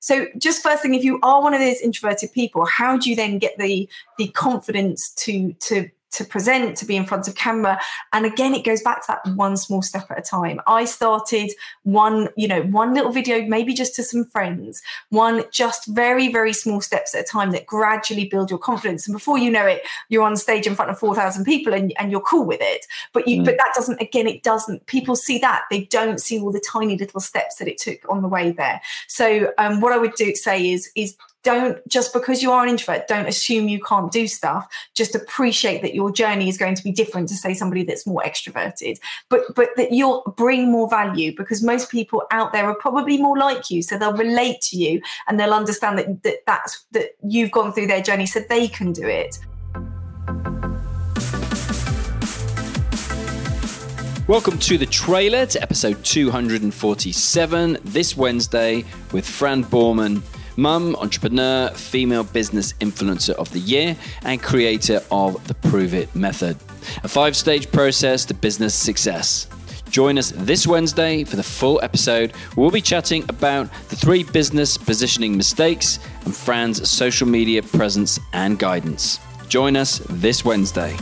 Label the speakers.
Speaker 1: so just first thing if you are one of those introverted people how do you then get the the confidence to to to present, to be in front of camera. And again, it goes back to that one small step at a time. I started one, you know, one little video, maybe just to some friends, one just very, very small steps at a time that gradually build your confidence. And before you know it, you're on stage in front of 4,000 people and, and you're cool with it. But you, mm. but that doesn't, again, it doesn't, people see that. They don't see all the tiny little steps that it took on the way there. So um, what I would do say is, is don't just because you are an introvert don't assume you can't do stuff. Just appreciate that your journey is going to be different to say somebody that's more extroverted. But but that you'll bring more value because most people out there are probably more like you. So they'll relate to you and they'll understand that, that that's that you've gone through their journey so they can do it.
Speaker 2: Welcome to the trailer to episode 247 this Wednesday with Fran Boorman mum, entrepreneur, female business influencer of the year, and creator of the Prove It method, a five stage process to business success. Join us this Wednesday for the full episode. We'll be chatting about the three business positioning mistakes and Fran's social media presence and guidance. Join us this Wednesday.